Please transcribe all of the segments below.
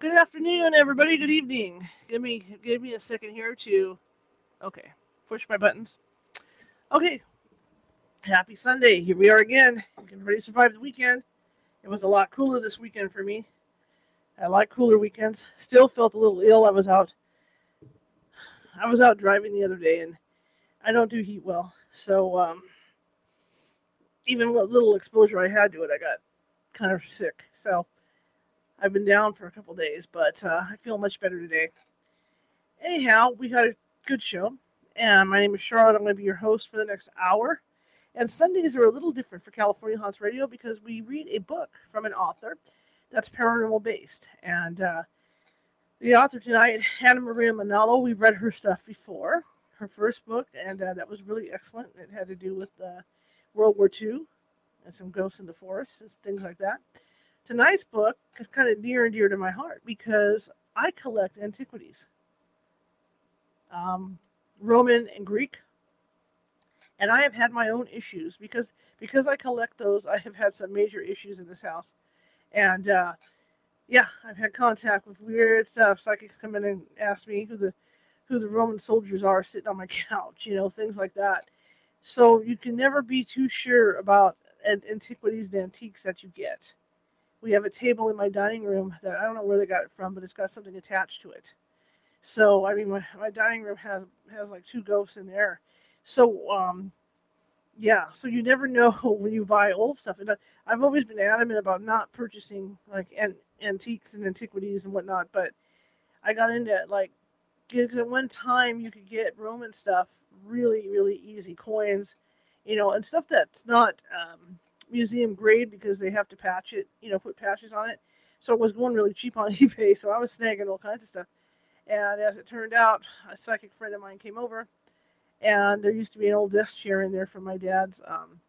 Good afternoon, everybody. Good evening. Give me give me a second here to okay, push my buttons. Okay. Happy Sunday. Here we are again. Everybody survived the weekend. It was a lot cooler this weekend for me. I like cooler weekends. Still felt a little ill. I was out I was out driving the other day and I don't do heat well. So um even what little exposure I had to it, I got kind of sick. So I've been down for a couple days, but uh, I feel much better today. Anyhow, we had a good show, and my name is Charlotte. I'm going to be your host for the next hour. And Sundays are a little different for California Haunts Radio because we read a book from an author that's paranormal based. And uh, the author tonight, Anna Maria Manalo, we've read her stuff before, her first book, and uh, that was really excellent. It had to do with uh, World War II and some ghosts in the forest and things like that. Tonight's book is kind of near and dear to my heart because I collect antiquities, um, Roman and Greek, and I have had my own issues because because I collect those. I have had some major issues in this house, and uh, yeah, I've had contact with weird stuff. Psychics come in and ask me who the who the Roman soldiers are sitting on my couch, you know, things like that. So you can never be too sure about antiquities and antiques that you get. We have a table in my dining room that I don't know where they got it from, but it's got something attached to it. So I mean, my, my dining room has has like two ghosts in there. So um, yeah. So you never know when you buy old stuff. And I've always been adamant about not purchasing like an, antiques and antiquities and whatnot. But I got into it like because at one time you could get Roman stuff really really easy coins you know, and stuff that's not um, museum grade because they have to patch it, you know, put patches on it. So it was going really cheap on eBay. So I was snagging all kinds of stuff. And as it turned out, a psychic friend of mine came over, and there used to be an old desk chair in there from my dad's. Um,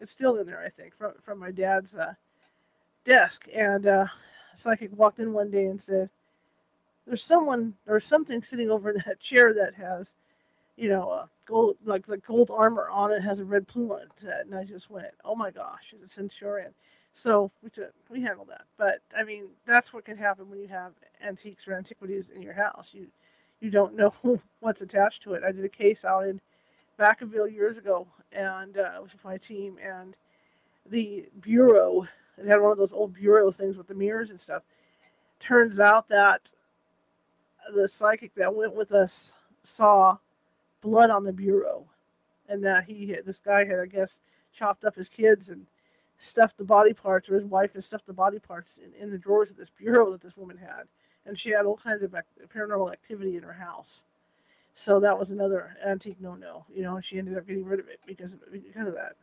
it's still in there, I think, from from my dad's uh, desk. And uh, psychic walked in one day and said, "There's someone or something sitting over that chair that has, you know, uh, gold like the gold armor on it has a red plume on it and i just went oh my gosh it's a centurion? So we took, we handled that. But i mean that's what can happen when you have antiques or antiquities in your house. You you don't know what's attached to it. I did a case out in vacaville years ago and uh, with my team and the bureau it had one of those old bureau things with the mirrors and stuff. Turns out that the psychic that went with us saw blood on the bureau, and that he had, this guy had I guess chopped up his kids and stuffed the body parts, or his wife had stuffed the body parts in, in the drawers of this bureau that this woman had, and she had all kinds of paranormal activity in her house. So that was another antique no-no. You know, she ended up getting rid of it because of because of that.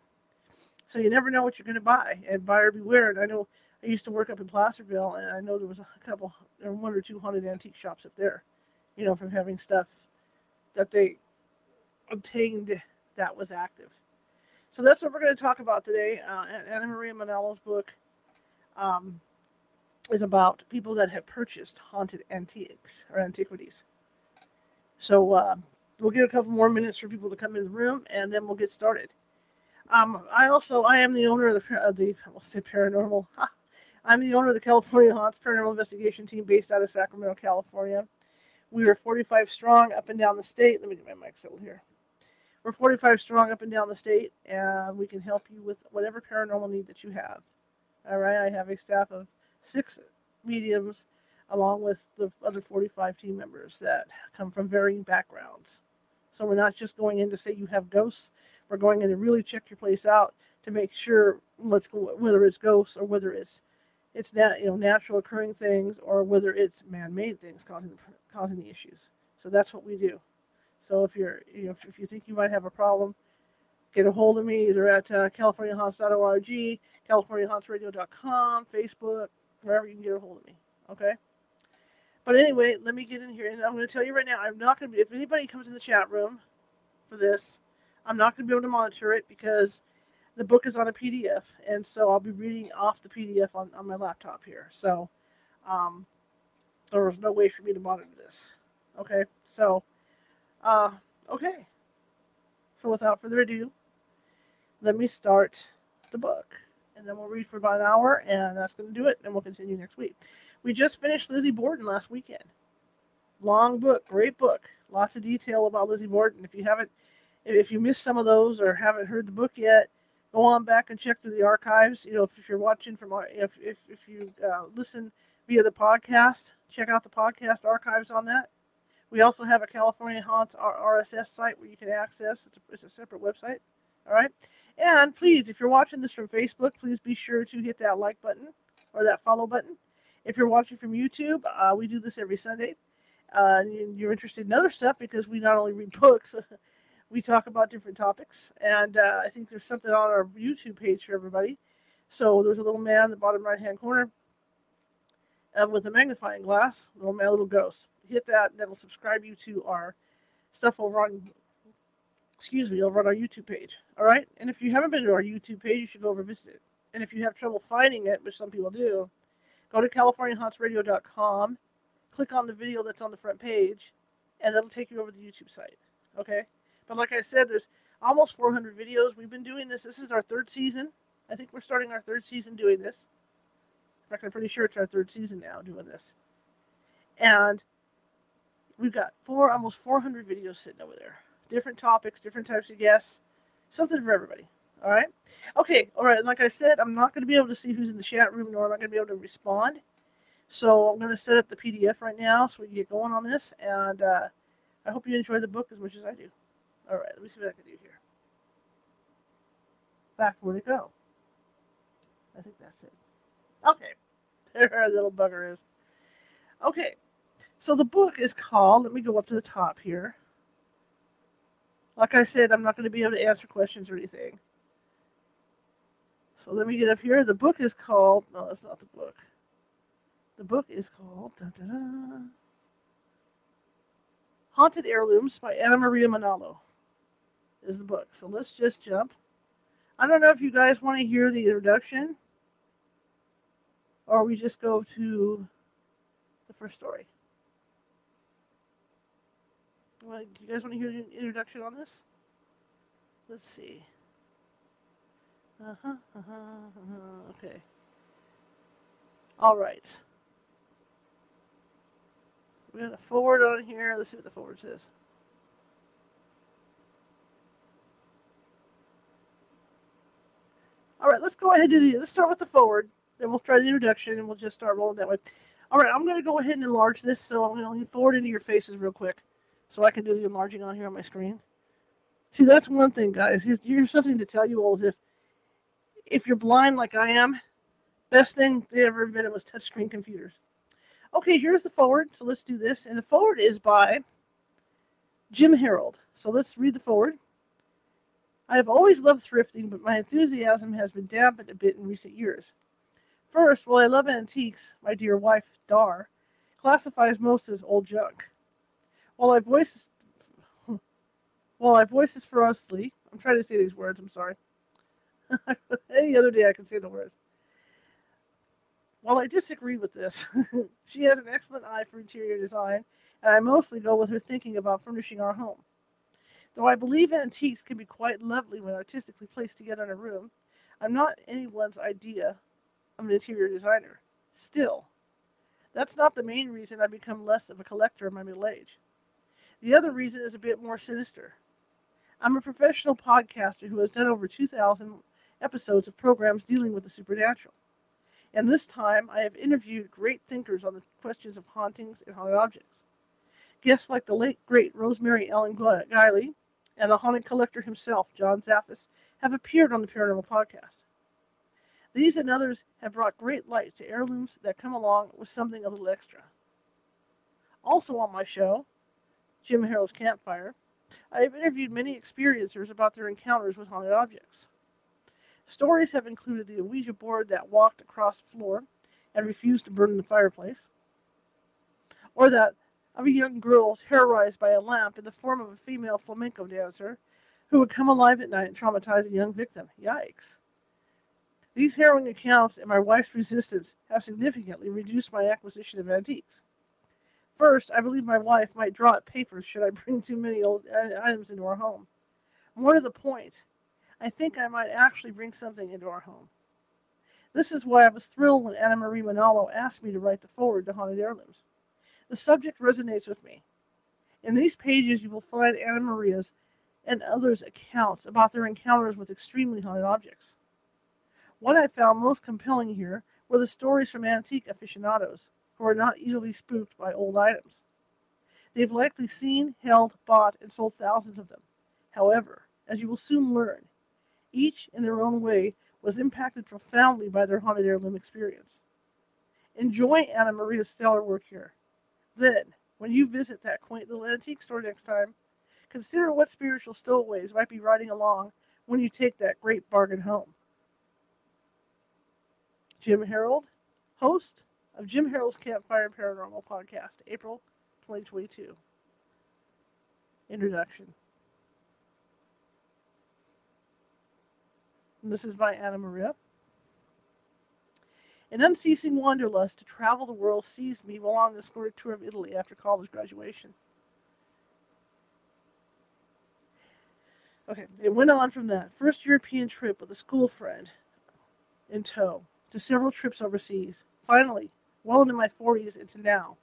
So you never know what you're going to buy, and buyer beware. And I know I used to work up in Placerville, and I know there was a couple, one or two haunted antique shops up there. You know, from having stuff that they obtained that was active. So that's what we're going to talk about today. Uh, Anna Maria Manalo's book um, is about people that have purchased haunted antiques or antiquities. So uh, we'll give a couple more minutes for people to come in the room, and then we'll get started. Um, I also I am the owner of the of the I'll say paranormal. I'm the owner of the California Haunts Paranormal Investigation Team based out of Sacramento, California. We are 45 strong up and down the state. Let me get my mic settled here. We're 45 strong up and down the state, and we can help you with whatever paranormal need that you have. All right, I have a staff of six mediums, along with the other 45 team members that come from varying backgrounds. So we're not just going in to say you have ghosts. We're going in to really check your place out to make sure what's whether it's ghosts or whether it's it's nat, you know natural occurring things or whether it's man-made things causing the, causing the issues. So that's what we do. So if you're, you know, if you think you might have a problem, get a hold of me either at uh, californiahaunts.org, californiahauntsradio.com, Facebook, wherever you can get a hold of me. Okay. But anyway, let me get in here, and I'm going to tell you right now, I'm not going to be. If anybody comes in the chat room for this, I'm not going to be able to monitor it because the book is on a PDF, and so I'll be reading off the PDF on, on my laptop here. So um, there was no way for me to monitor this. Okay, so uh, okay. So without further ado, let me start the book. and then we'll read for about an hour, and that's going to do it. And we'll continue next week. We just finished Lizzie Borden last weekend. Long book, great book, lots of detail about Lizzie Borden. If you haven't, if you missed some of those or haven't heard the book yet, go on back and check through the archives. You know, if, if you're watching from, if if if you uh, listen via the podcast, check out the podcast archives on that. We also have a California Haunts RSS site where you can access. It's a, it's a separate website. All right. And please, if you're watching this from Facebook, please be sure to hit that like button or that follow button. If you're watching from YouTube, uh, we do this every Sunday. Uh, you're interested in other stuff because we not only read books, we talk about different topics. And uh, I think there's something on our YouTube page for everybody. So there's a little man in the bottom right hand corner uh, with a magnifying glass, little man, little ghost. Hit that, that'll subscribe you to our stuff over on excuse me, over on our YouTube page. All right. And if you haven't been to our YouTube page, you should go over visit it. And if you have trouble finding it, which some people do, go to CaliforniaHauntsRadio.com, click on the video that's on the front page, and that'll take you over to the YouTube site. Okay. But like I said, there's almost 400 videos. We've been doing this. This is our third season. I think we're starting our third season doing this. In fact, I'm pretty sure it's our third season now doing this. And we've got four, almost 400 videos sitting over there different topics, different types of guests, something for everybody. All right. Okay. All right. Like I said, I'm not going to be able to see who's in the chat room, nor am I going to be able to respond. So I'm going to set up the PDF right now so we can get going on this. And uh, I hope you enjoy the book as much as I do. All right. Let me see what I can do here. Back where to go? I think that's it. Okay. There our little bugger is. Okay. So the book is called, let me go up to the top here. Like I said, I'm not going to be able to answer questions or anything. So let me get up here. The book is called. No, that's not the book. The book is called da, da, da, Haunted Heirlooms by Anna Maria Manalo. Is the book. So let's just jump. I don't know if you guys want to hear the introduction or we just go to the first story. Do you guys want to hear the introduction on this? Let's see. Uh huh. Uh huh. Uh-huh, okay. All right. We got a forward on here. Let's see what the forward says. All right, let's go ahead and do the. Let's start with the forward. Then we'll try the introduction, and we'll just start rolling that way. All right, I'm going to go ahead and enlarge this, so I'm going to lean forward into your faces real quick so I can do the enlarging on here on my screen. See, that's one thing, guys. Here's, here's something to tell you all is if if you're blind like I am, best thing they ever invented was touchscreen computers. Okay, here's the forward. So let's do this. And the forward is by Jim Harold. So let's read the forward. I have always loved thrifting, but my enthusiasm has been dampened a bit in recent years. First, while I love antiques, my dear wife, Dar, classifies most as old junk. While I voice while I voice is ferociously, I'm trying to say these words, I'm sorry. Any other day I can say the words. While I disagree with this, she has an excellent eye for interior design, and I mostly go with her thinking about furnishing our home. Though I believe antiques can be quite lovely when artistically placed together in a room, I'm not anyone's idea of an interior designer. Still, that's not the main reason I become less of a collector in my middle age. The other reason is a bit more sinister. I'm a professional podcaster who has done over 2,000 episodes of programs dealing with the supernatural. And this time, I have interviewed great thinkers on the questions of hauntings and haunted objects. Guests like the late, great Rosemary Ellen Guiley and the haunted collector himself, John Zaffis, have appeared on the Paranormal Podcast. These and others have brought great light to heirlooms that come along with something a little extra. Also on my show, Jim Harold's Campfire, I have interviewed many experiencers about their encounters with haunted objects. Stories have included the Ouija board that walked across the floor and refused to burn in the fireplace, or that of a young girl terrorized by a lamp in the form of a female flamenco dancer who would come alive at night and traumatize a young victim. Yikes. These harrowing accounts and my wife's resistance have significantly reduced my acquisition of antiques. First, I believe my wife might draw up papers should I bring too many old uh, items into our home. More to the point, I think I might actually bring something into our home. This is why I was thrilled when Anna Marie Manalo asked me to write the foreword to Haunted Heirlooms. The subject resonates with me. In these pages, you will find Anna Maria's and others' accounts about their encounters with extremely haunted objects. What I found most compelling here were the stories from antique aficionados are not easily spooked by old items. They've likely seen, held, bought, and sold thousands of them. However, as you will soon learn, each in their own way was impacted profoundly by their haunted heirloom experience. Enjoy Anna Maria's stellar work here. Then, when you visit that quaint little antique store next time, consider what spiritual stowaways might be riding along when you take that great bargain home. Jim Harold, host of Jim Harold's Campfire Paranormal podcast, April 2022. Introduction. And this is by Anna Maria. An unceasing wanderlust to travel the world seized me while on this tour of Italy after college graduation. Okay, it went on from that first European trip with a school friend in tow to several trips overseas. Finally, well into my 40s into now,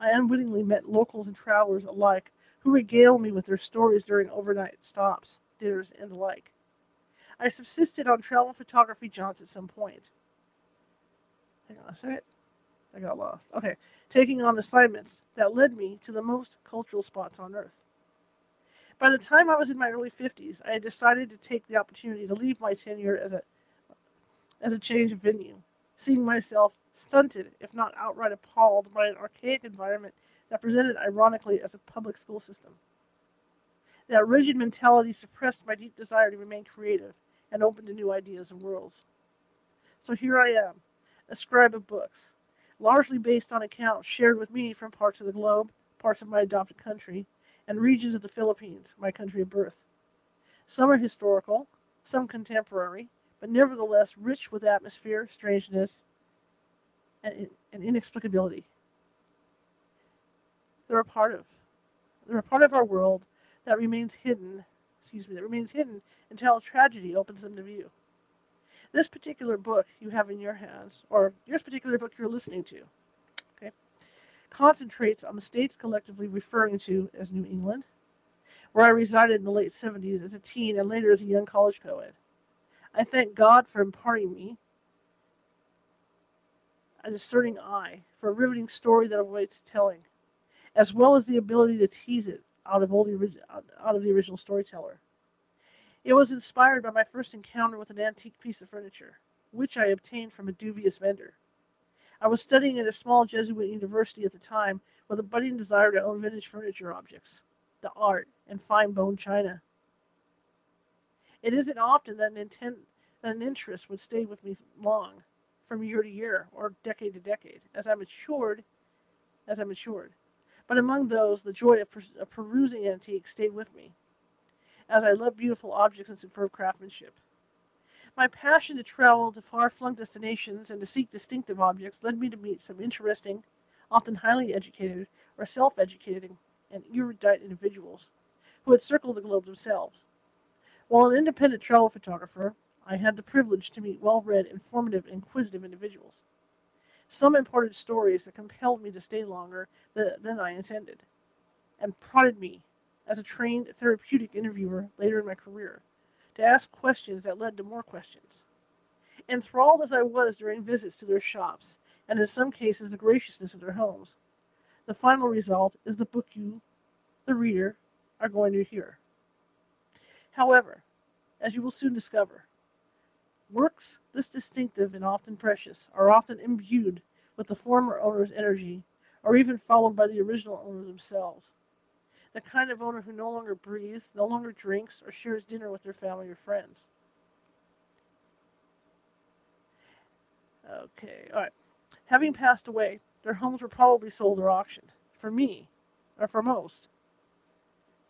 I unwittingly met locals and travelers alike who regaled me with their stories during overnight stops, dinners, and the like. I subsisted on travel photography jaunts at some point. Hang on a second. I got lost. Okay. Taking on assignments that led me to the most cultural spots on Earth. By the time I was in my early 50s, I had decided to take the opportunity to leave my tenure as a as a change of venue, seeing myself stunted, if not outright appalled, by an archaic environment that presented ironically as a public school system. That rigid mentality suppressed my deep desire to remain creative and open to new ideas and worlds. So here I am, a scribe of books, largely based on accounts shared with me from parts of the globe, parts of my adopted country, and regions of the Philippines, my country of birth. Some are historical, some contemporary, but nevertheless rich with atmosphere, strangeness, and, inexplicability. They're a part of. They're a part of our world that remains hidden, excuse me, that remains hidden until tragedy opens them to view. This particular book you have in your hands, or this particular book you're listening to, okay, concentrates on the states collectively referring to as New England, where I resided in the late 70s as a teen and later as a young college co ed. I thank God for imparting me a discerning eye for a riveting story that awaits telling, as well as the ability to tease it out of, the, out of the original storyteller. It was inspired by my first encounter with an antique piece of furniture, which I obtained from a dubious vendor. I was studying at a small Jesuit university at the time with a budding desire to own vintage furniture objects, the art, and fine bone china. It isn't often that an, intent, that an interest would stay with me long, from year to year or decade to decade, as I matured, as I matured. But among those, the joy of, per- of perusing antiques stayed with me, as I love beautiful objects and superb craftsmanship. My passion to travel to far flung destinations and to seek distinctive objects led me to meet some interesting, often highly educated or self educated and erudite individuals who had circled the globe themselves. While an independent travel photographer, I had the privilege to meet well read, informative, inquisitive individuals. Some imparted stories that compelled me to stay longer than I intended, and prodded me, as a trained therapeutic interviewer later in my career, to ask questions that led to more questions. Enthralled as I was during visits to their shops, and in some cases the graciousness of their homes, the final result is the book you, the reader, are going to hear. However, as you will soon discover, works this distinctive and often precious are often imbued with the former owner's energy or even followed by the original owner themselves the kind of owner who no longer breathes, no longer drinks, or shares dinner with their family or friends. Okay, all right. Having passed away, their homes were probably sold or auctioned. For me, or for most,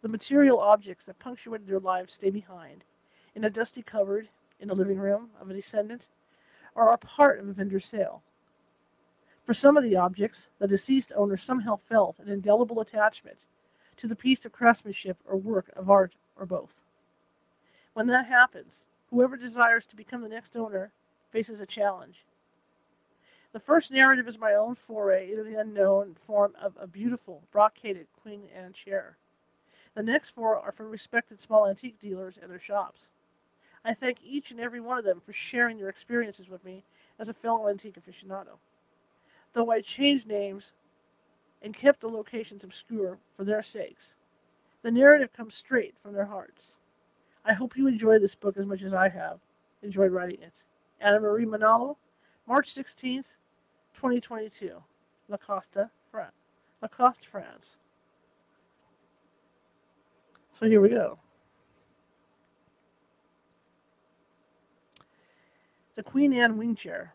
the material objects that punctuated their lives stay behind in a dusty cupboard in the living room of a descendant or are part of a vendor's sale. For some of the objects, the deceased owner somehow felt an indelible attachment to the piece of craftsmanship or work of art or both. When that happens, whoever desires to become the next owner faces a challenge. The first narrative is my own foray into the unknown form of a beautiful, brocaded Queen Anne chair. The next four are from respected small antique dealers and their shops. I thank each and every one of them for sharing their experiences with me as a fellow antique aficionado. Though I changed names and kept the locations obscure for their sakes, the narrative comes straight from their hearts. I hope you enjoy this book as much as I have enjoyed writing it. Anna Marie Manalo, March 16th, 2022, La Costa, France. Lacoste, France. So here we go. The Queen Anne Wing Chair,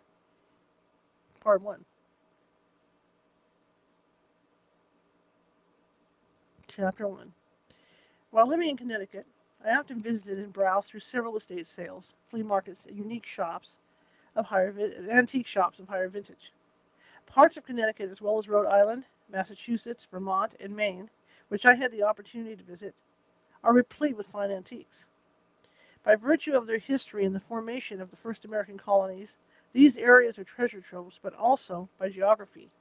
Part 1. Chapter 1. While living in Connecticut, I often visited and browsed through several estate sales, flea markets, and unique shops of higher antique shops of higher vintage. Parts of Connecticut, as well as Rhode Island, Massachusetts, Vermont, and Maine, which I had the opportunity to visit, are replete with fine antiques. By virtue of their history and the formation of the first American colonies, these areas are treasure troves, but also, by geography,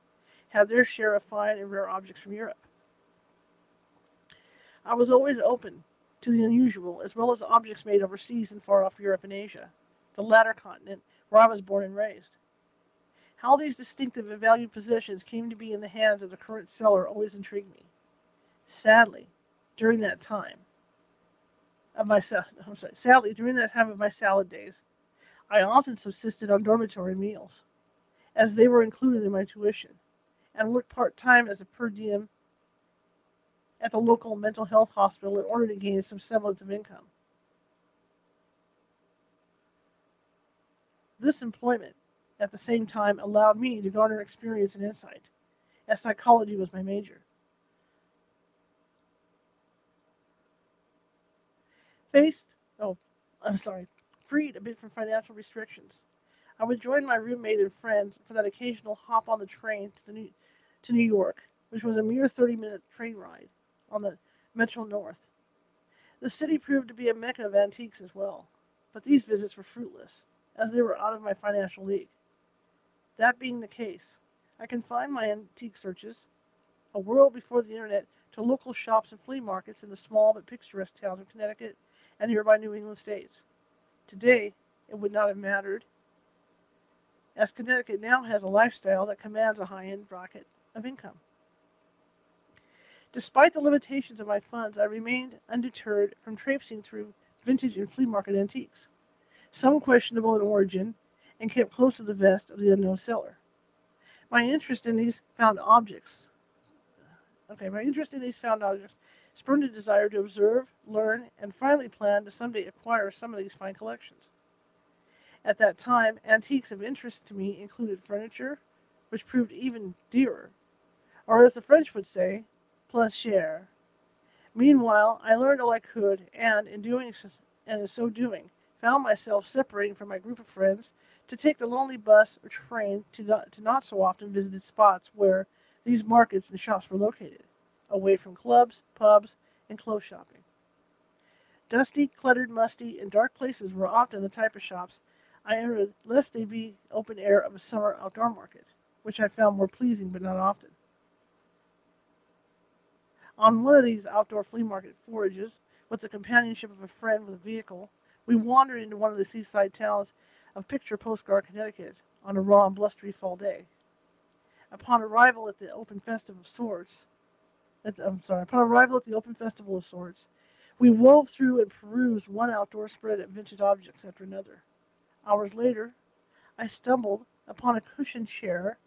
have their share of fine and rare objects from Europe. I was always open to the unusual, as well as objects made overseas in far off Europe and Asia, the latter continent where I was born and raised. How these distinctive and valued possessions came to be in the hands of the current seller always intrigued me. Sadly, during that time of my sadly during that time of my salad days, I often subsisted on dormitory meals, as they were included in my tuition, and worked part time as a per diem at the local mental health hospital in order to gain some semblance of income. This employment, at the same time, allowed me to garner experience and insight, as psychology was my major. Faced, oh, I'm sorry, freed a bit from financial restrictions, I would join my roommate and friends for that occasional hop on the train to, the New, to New York, which was a mere 30 minute train ride on the Metro North. The city proved to be a mecca of antiques as well, but these visits were fruitless, as they were out of my financial league. That being the case, I confined my antique searches, a world before the internet, to local shops and flea markets in the small but picturesque towns of Connecticut and nearby New England states. Today, it would not have mattered, as Connecticut now has a lifestyle that commands a high end bracket of income. Despite the limitations of my funds, I remained undeterred from traipsing through vintage and flea market antiques, some questionable in origin, and kept close to the vest of the unknown seller. My interest in these found objects, okay, my interest in these found objects spurned a desire to observe, learn, and finally plan to someday acquire some of these fine collections. At that time, antiques of interest to me included furniture, which proved even dearer, or as the French would say, plus cher. Meanwhile, I learned all I could, and in doing so, and in so doing, found myself separating from my group of friends to take the lonely bus or train to not, to not so often visited spots where these markets and shops were located, away from clubs, pubs, and clothes shopping. Dusty, cluttered, musty, and dark places were often the type of shops I entered, lest they be open air of a summer outdoor market, which I found more pleasing but not often. On one of these outdoor flea market forages, with the companionship of a friend with a vehicle, we wandered into one of the seaside towns of Picture Postcard, Connecticut, on a raw and blustery fall day. Upon arrival at the open festival of sorts, I'm sorry, upon arrival at the open festival of sorts, we wove through and perused one outdoor spread of vintage objects after another. Hours later, I stumbled upon a cushioned chair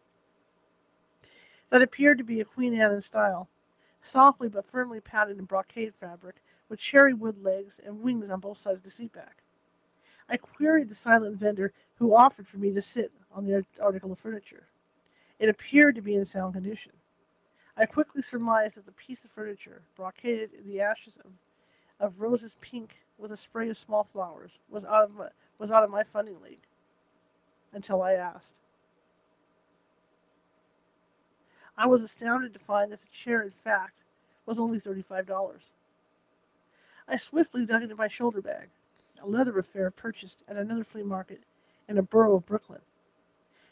that appeared to be a Queen Anne in style, softly but firmly padded in brocade fabric, with cherry wood legs and wings on both sides of the seat back. I queried the silent vendor who offered for me to sit on the article of furniture. It appeared to be in sound condition. I quickly surmised that the piece of furniture, brocaded in the ashes of, of roses pink with a spray of small flowers, was out of my, was out of my funding league. Until I asked. I was astounded to find that the chair, in fact, was only $35. I swiftly dug into my shoulder bag, a leather affair purchased at another flea market, in a borough of Brooklyn.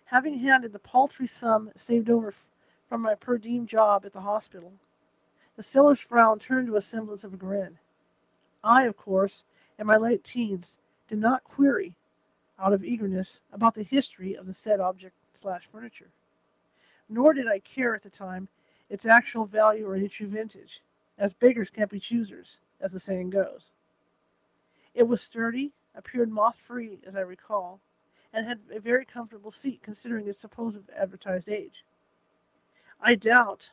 Having handed the paltry sum saved over from my per diem job at the hospital, the seller's frown turned to a semblance of a grin. I, of course, in my late teens, did not query, out of eagerness, about the history of the said object slash furniture. Nor did I care at the time its actual value or its true vintage, as beggars can't be choosers, as the saying goes. It was sturdy, appeared moth free, as I recall, and had a very comfortable seat considering its supposed advertised age. I doubt,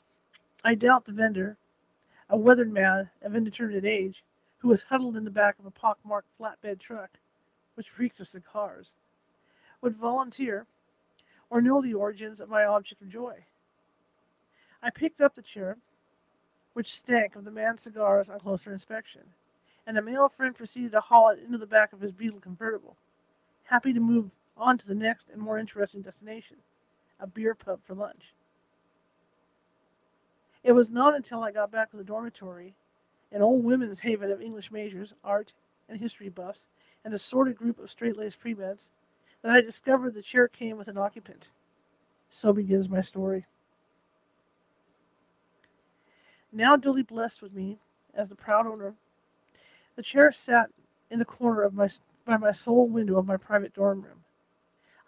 I doubt the vendor, a weathered man of indeterminate age, who was huddled in the back of a pockmarked flatbed truck, which reeks of cigars, would volunteer or know the origins of my object of joy. I picked up the chair, which stank of the man's cigars on closer inspection, and the male friend proceeded to haul it into the back of his Beetle convertible, happy to move on to the next and more interesting destination, a beer pub for lunch. It was not until I got back to the dormitory, an old women's haven of English majors, art, and history buffs, and a sorted group of straight laced pre-meds, that I discovered the chair came with an occupant. So begins my story. Now duly blessed with me as the proud owner, the chair sat in the corner of my by my sole window of my private dorm room.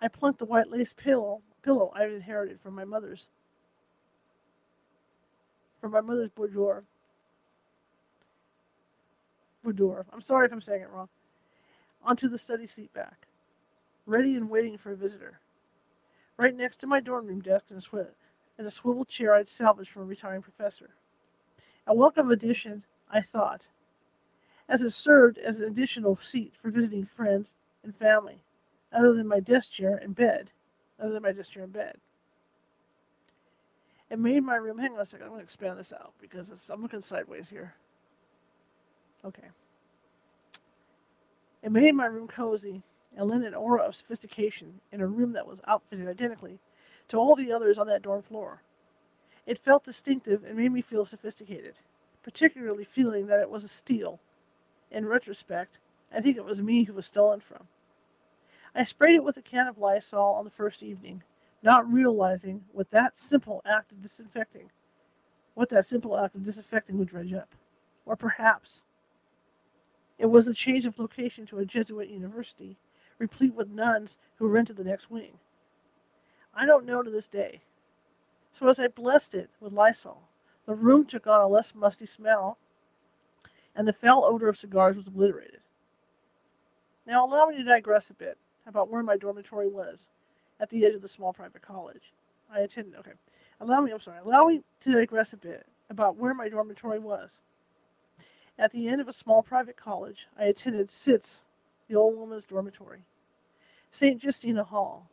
I plunked the white lace pillow pillow I had inherited from my mother's from my mother's boudoir. Boudoir. I'm sorry if I'm saying it wrong. Onto the study seat back, ready and waiting for a visitor. Right next to my dorm room desk and a swivel chair I'd salvaged from a retiring professor. A welcome addition, I thought, as it served as an additional seat for visiting friends and family, other than my desk chair and bed, other than my desk chair and bed. It made my room. Hang on a second. I'm going to expand this out because I'm looking sideways here. Okay. It made my room cozy and lent an aura of sophistication in a room that was outfitted identically to all the others on that dorm floor. It felt distinctive and made me feel sophisticated, particularly feeling that it was a steal. In retrospect, I think it was me who was stolen from. I sprayed it with a can of Lysol on the first evening, not realizing what that simple act of disinfecting, what that simple act of disinfecting would dredge up. Or perhaps it was a change of location to a Jesuit university, replete with nuns who rented the next wing. I don't know to this day. So as I blessed it with Lysol, the room took on a less musty smell, and the foul odor of cigars was obliterated. Now allow me to digress a bit about where my dormitory was at the edge of the small private college. I attended. Okay, allow me. I'm sorry. Allow me to digress a bit about where my dormitory was. At the end of a small private college, I attended SITS, the old woman's dormitory, St. Justina Hall,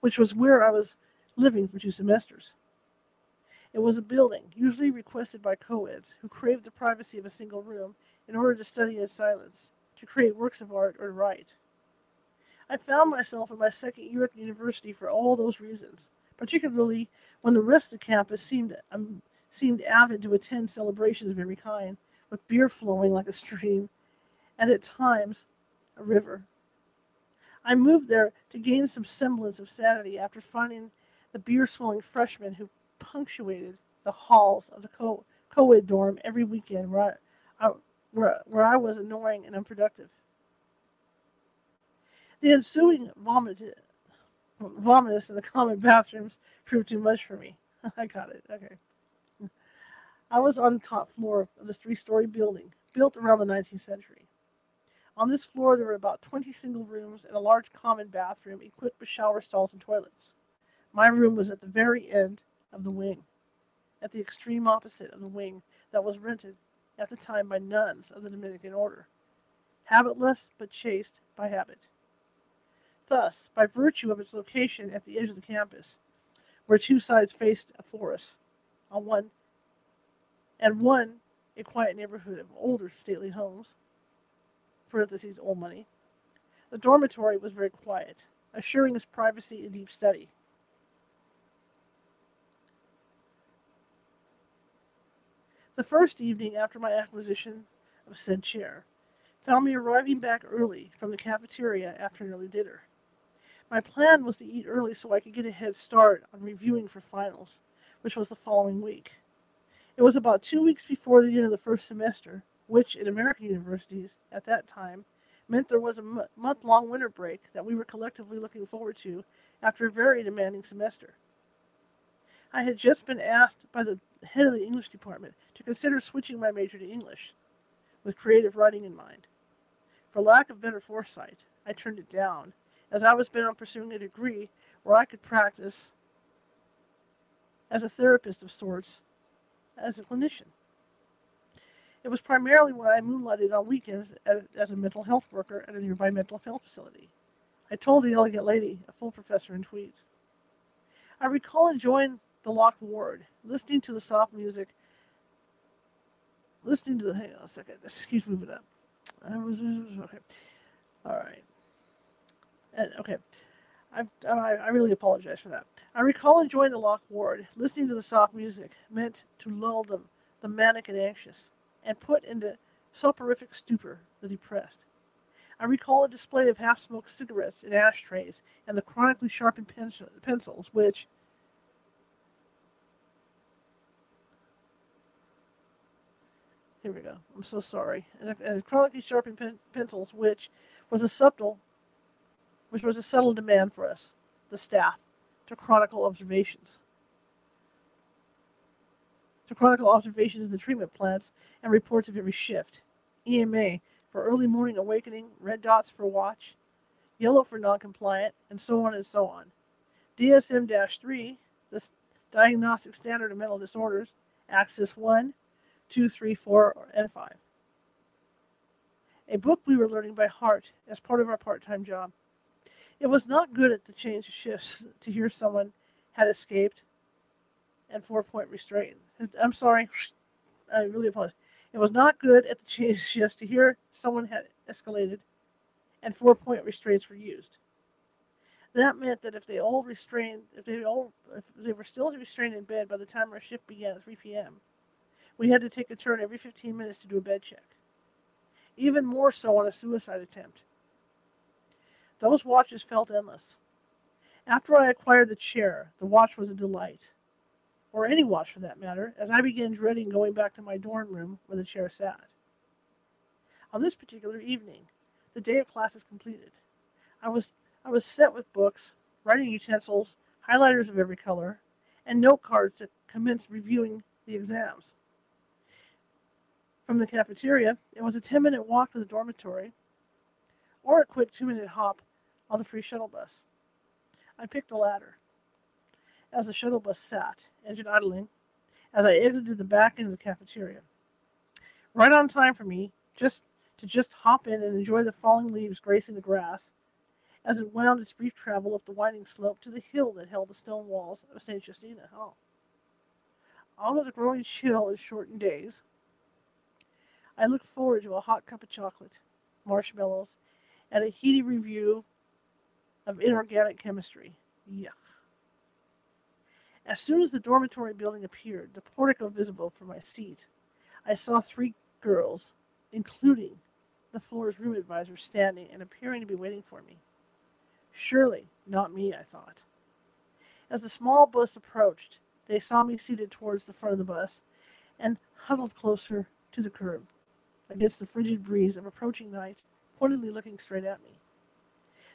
which was where I was living for two semesters. It was a building, usually requested by co-eds, who craved the privacy of a single room in order to study in silence, to create works of art, or to write. I found myself in my second year at the university for all those reasons, particularly when the rest of the campus seemed um, seemed avid to attend celebrations of every kind, with beer flowing like a stream, and at times a river. I moved there to gain some semblance of sanity after finding the beer swilling freshmen who punctuated the halls of the co- ed dorm every weekend where I, where, where I was annoying and unproductive. The ensuing vomit, vomitous in the common bathrooms proved too much for me. I got it. Okay. I was on the top floor of this three story building built around the 19th century. On this floor, there were about 20 single rooms and a large common bathroom equipped with shower stalls and toilets. My room was at the very end of the wing, at the extreme opposite of the wing that was rented at the time by nuns of the Dominican order, habitless but chaste by habit. Thus, by virtue of its location at the edge of the campus, where two sides faced a forest, on one and one a quiet neighborhood of older stately homes, parentheses old money, the dormitory was very quiet, assuring us privacy and deep study. The first evening after my acquisition of said chair, found me arriving back early from the cafeteria after an early dinner. My plan was to eat early so I could get a head start on reviewing for finals, which was the following week. It was about two weeks before the end of the first semester, which in American universities at that time meant there was a m- month long winter break that we were collectively looking forward to after a very demanding semester. I had just been asked by the head of the English department to consider switching my major to English, with creative writing in mind. For lack of better foresight, I turned it down, as I was bent on pursuing a degree where I could practice as a therapist of sorts, as a clinician. It was primarily where I moonlighted on weekends as a mental health worker at a nearby mental health facility. I told the elegant lady, a full professor in tweeds. I recall enjoying the locked ward, listening to the soft music, listening to the. Hang on a second. Excuse me for that. I was okay. All right. And, okay. Oh, I, I really apologize for that. I recall enjoying the locked ward, listening to the soft music, meant to lull them, the manic and anxious, and put into soporific stupor the depressed. I recall a display of half smoked cigarettes in ashtrays and the chronically sharpened pencils, which, Here we go. I'm so sorry. And, and chronically sharpened pen, pencils, which was a subtle, which was a subtle demand for us, the staff, to chronicle observations. To chronicle observations in the treatment plants and reports of every shift. EMA for early morning awakening, red dots for watch, yellow for noncompliant, and so on and so on. DSM 3, the Diagnostic Standard of Mental Disorders, Axis 1, two, three, four, and five. A book we were learning by heart as part of our part time job. It was not good at the change of shifts to hear someone had escaped and four point restraint. I'm sorry, I really apologize. It was not good at the change of shifts to hear someone had escalated and four point restraints were used. That meant that if they all restrained, if they all, if they were still restrained in bed by the time our shift began at 3 p.m., we had to take a turn every 15 minutes to do a bed check. Even more so on a suicide attempt. Those watches felt endless. After I acquired the chair, the watch was a delight. Or any watch for that matter, as I began dreading going back to my dorm room where the chair sat. On this particular evening, the day of classes completed, I was I was set with books, writing utensils, highlighters of every color, and note cards to commence reviewing the exams from the cafeteria, it was a 10 minute walk to the dormitory or a quick two minute hop on the free shuttle bus. I picked the latter. As the shuttle bus sat, engine idling, as I exited the back end of the cafeteria. Right on time for me, just to just hop in and enjoy the falling leaves gracing the grass as it wound its brief travel up the winding slope to the hill that held the stone walls of St. Justina Hall. All of the growing chill and shortened days, I looked forward to a hot cup of chocolate, marshmallows, and a heated review of inorganic chemistry. Yuck. As soon as the dormitory building appeared, the portico visible from my seat, I saw three girls, including the floor's room advisor, standing and appearing to be waiting for me. Surely not me, I thought. As the small bus approached, they saw me seated towards the front of the bus and huddled closer to the curb against the frigid breeze of approaching night, pointedly looking straight at me.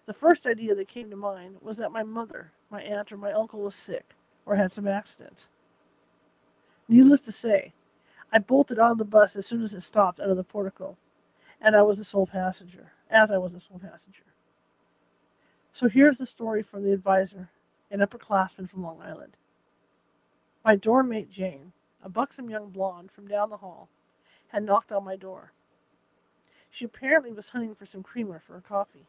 The first idea that came to mind was that my mother, my aunt, or my uncle was sick or had some accident. Needless to say, I bolted on the bus as soon as it stopped under the portico, and I was the sole passenger, as I was the sole passenger. So here's the story from the advisor, an upperclassman from Long Island. My dorm mate Jane, a buxom young blonde from down the hall, had knocked on my door. She apparently was hunting for some creamer for her coffee.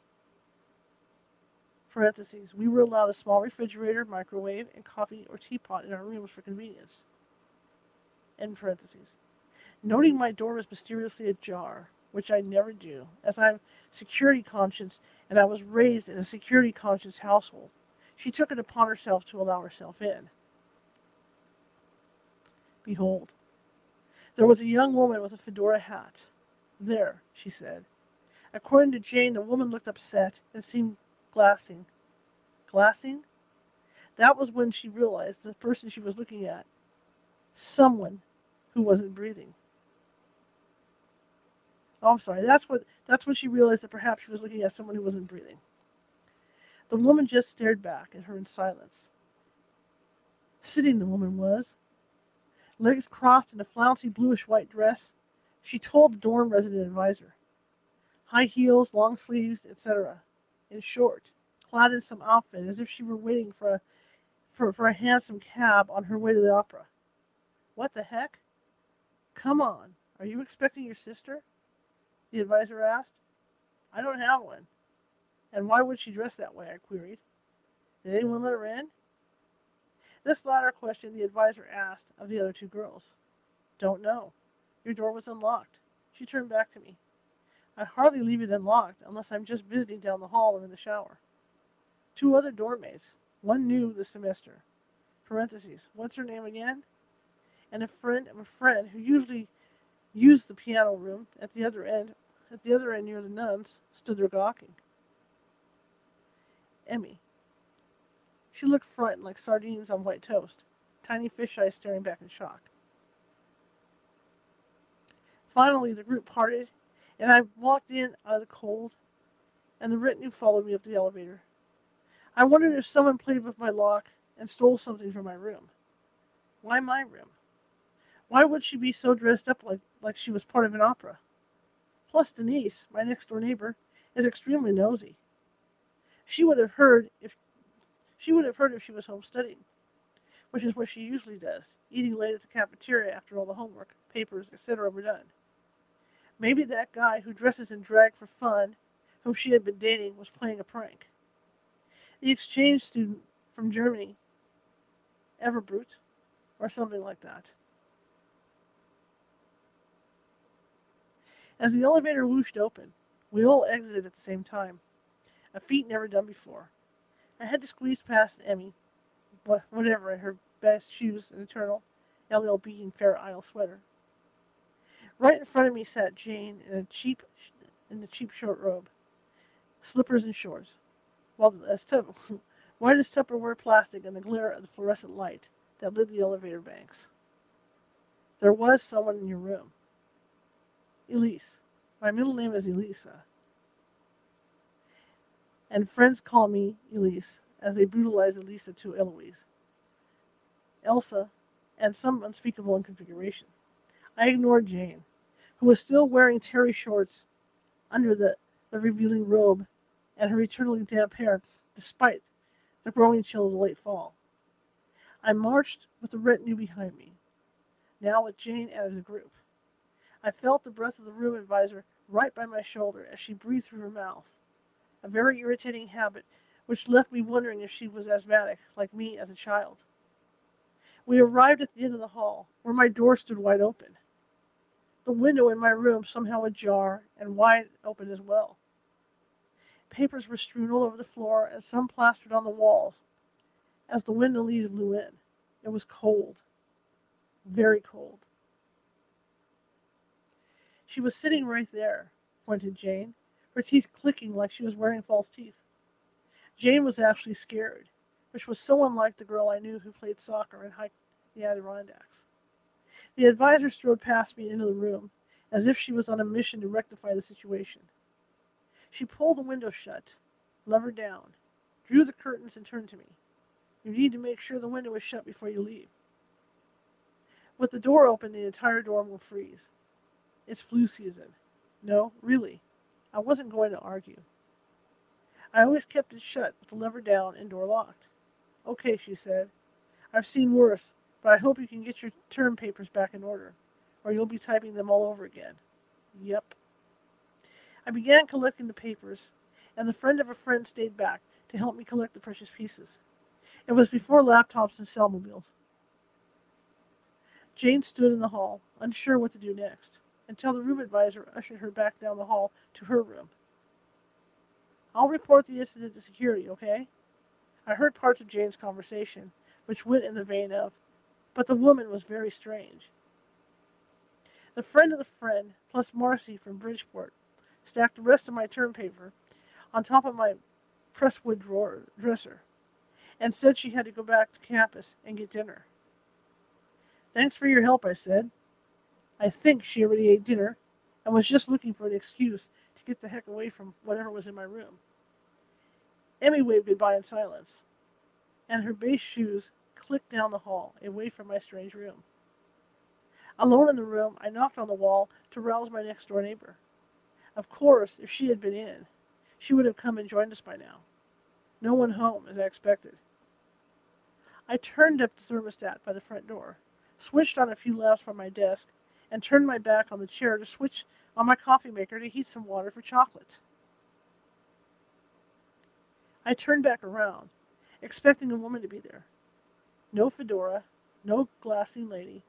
Parentheses, we were allowed a small refrigerator, microwave, and coffee or teapot in our rooms for convenience. End parentheses. Noting my door was mysteriously ajar, which I never do, as I'm security conscious and I was raised in a security conscious household, she took it upon herself to allow herself in. Behold, there was a young woman with a fedora hat. There, she said, According to Jane, the woman looked upset and seemed glassing. Glassing? That was when she realized the person she was looking at. Someone who wasn't breathing. Oh, I'm sorry. That's what that's when she realized that perhaps she was looking at someone who wasn't breathing. The woman just stared back at her in silence. Sitting the woman was, legs crossed in a flouncy bluish white dress, she told the dorm resident advisor. High heels, long sleeves, etc. In short, clad in some outfit as if she were waiting for a for, for a hansom cab on her way to the opera. What the heck? Come on, are you expecting your sister? The advisor asked. I don't have one. And why would she dress that way? I queried. Did anyone let her in? This latter question the advisor asked of the other two girls. Don't know. Your door was unlocked. She turned back to me. I hardly leave it unlocked unless I'm just visiting down the hall or in the shower. Two other doormates, one new this semester. Parentheses. What's her name again? And a friend of a friend who usually used the piano room at the other end at the other end near the nuns, stood there gawking. Emmy. She looked frightened like sardines on white toast, tiny fish eyes staring back in shock. Finally, the group parted, and I walked in out of the cold, and the retinue followed me up the elevator. I wondered if someone played with my lock and stole something from my room. Why my room? Why would she be so dressed up like, like she was part of an opera? Plus, Denise, my next door neighbor, is extremely nosy. She would have heard if she would have heard if she was home studying, which is what she usually does, eating late at the cafeteria after all the homework, papers, etc. were done. Maybe that guy who dresses in drag for fun, whom she had been dating, was playing a prank. The exchange student from Germany, Everbrut, or something like that. As the elevator whooshed open, we all exited at the same time, a feat never done before. I had to squeeze past Emmy, whatever, in her best shoes and eternal LLB and Fair Isle sweater. Right in front of me sat Jane in a cheap, in a cheap short robe, slippers and shorts. While as Tupper, white as Tupperware plastic in the glare of the fluorescent light that lit the elevator banks. There was someone in your room. Elise. My middle name is Elisa. And friends call me Elise, as they brutalize Elisa to Eloise. Elsa, and some unspeakable inconfiguration. I ignored Jane, who was still wearing terry shorts under the, the revealing robe and her eternally damp hair, despite the growing chill of the late fall. I marched with the retinue behind me, now with Jane as a group. I felt the breath of the room advisor right by my shoulder as she breathed through her mouth. A very irritating habit which left me wondering if she was asthmatic, like me as a child. We arrived at the end of the hall, where my door stood wide open. The window in my room somehow ajar and wide open as well. Papers were strewn all over the floor and some plastered on the walls as the wind window leaves blew in. It was cold, very cold. She was sitting right there, pointed Jane, her teeth clicking like she was wearing false teeth. Jane was actually scared, which was so unlike the girl I knew who played soccer and hiked the Adirondacks. The advisor strode past me into the room, as if she was on a mission to rectify the situation. She pulled the window shut, levered down, drew the curtains, and turned to me. You need to make sure the window is shut before you leave. With the door open, the entire dorm will freeze. It's flu season. No, really. I wasn't going to argue. I always kept it shut with the lever down and door locked. Okay, she said. I've seen worse, but I hope you can get your term papers back in order, or you'll be typing them all over again. Yep. I began collecting the papers, and the friend of a friend stayed back to help me collect the precious pieces. It was before laptops and cellmobiles. Jane stood in the hall, unsure what to do next until the room advisor ushered her back down the hall to her room. I'll report the incident to security, okay? I heard parts of Jane's conversation, which went in the vein of, but the woman was very strange. The friend of the friend, plus Marcy from Bridgeport, stacked the rest of my term paper on top of my presswood drawer dresser, and said she had to go back to campus and get dinner. Thanks for your help, I said. I think she already ate dinner and was just looking for an excuse to get the heck away from whatever was in my room. Emmy waved goodbye in silence, and her base shoes clicked down the hall, away from my strange room. Alone in the room, I knocked on the wall to rouse my next door neighbor. Of course, if she had been in, she would have come and joined us by now. No one home, as I expected. I turned up the thermostat by the front door, switched on a few lamps by my desk, and turned my back on the chair to switch on my coffee maker to heat some water for chocolate. I turned back around, expecting a woman to be there. No fedora, no glassy lady,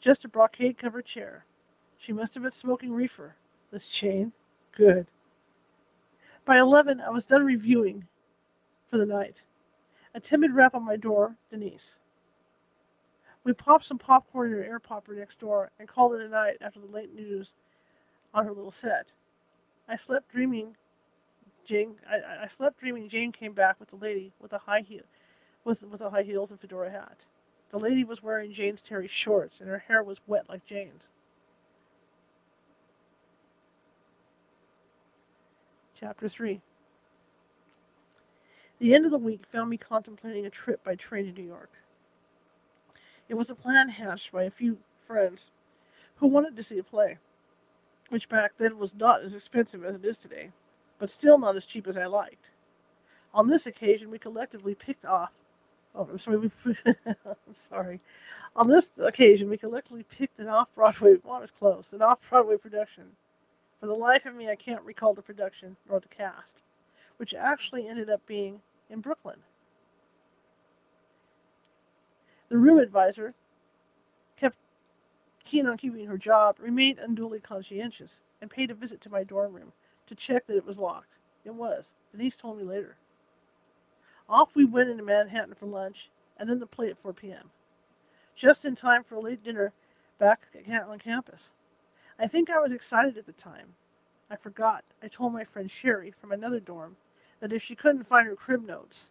just a brocade covered chair. She must have been smoking reefer. This chain? Good. By 11, I was done reviewing for the night. A timid rap on my door, Denise. We popped some popcorn in her air popper next door and called it a night after the late news on her little set. I slept dreaming Jane I, I slept dreaming Jane came back with the lady with a high heel with with high heels and fedora hat. The lady was wearing Jane's terry shorts, and her hair was wet like Jane's. Chapter 3 The end of the week found me contemplating a trip by train to New York. It was a plan hatched by a few friends who wanted to see a play, which back then was not as expensive as it is today, but still not as cheap as I liked. On this occasion, we collectively picked off Oh, I'm sorry. Sorry. On this occasion, we collectively picked an off-Broadway. Well, it was close. An off-Broadway production. For the life of me, I can't recall the production nor the cast, which actually ended up being in Brooklyn. The room advisor kept keen on keeping her job, remained unduly conscientious, and paid a visit to my dorm room to check that it was locked. It was. Denise told me later. Off we went into Manhattan for lunch, and then the play at 4 p.m. Just in time for a late dinner back at on campus. I think I was excited at the time. I forgot. I told my friend Sherry from another dorm that if she couldn't find her crib notes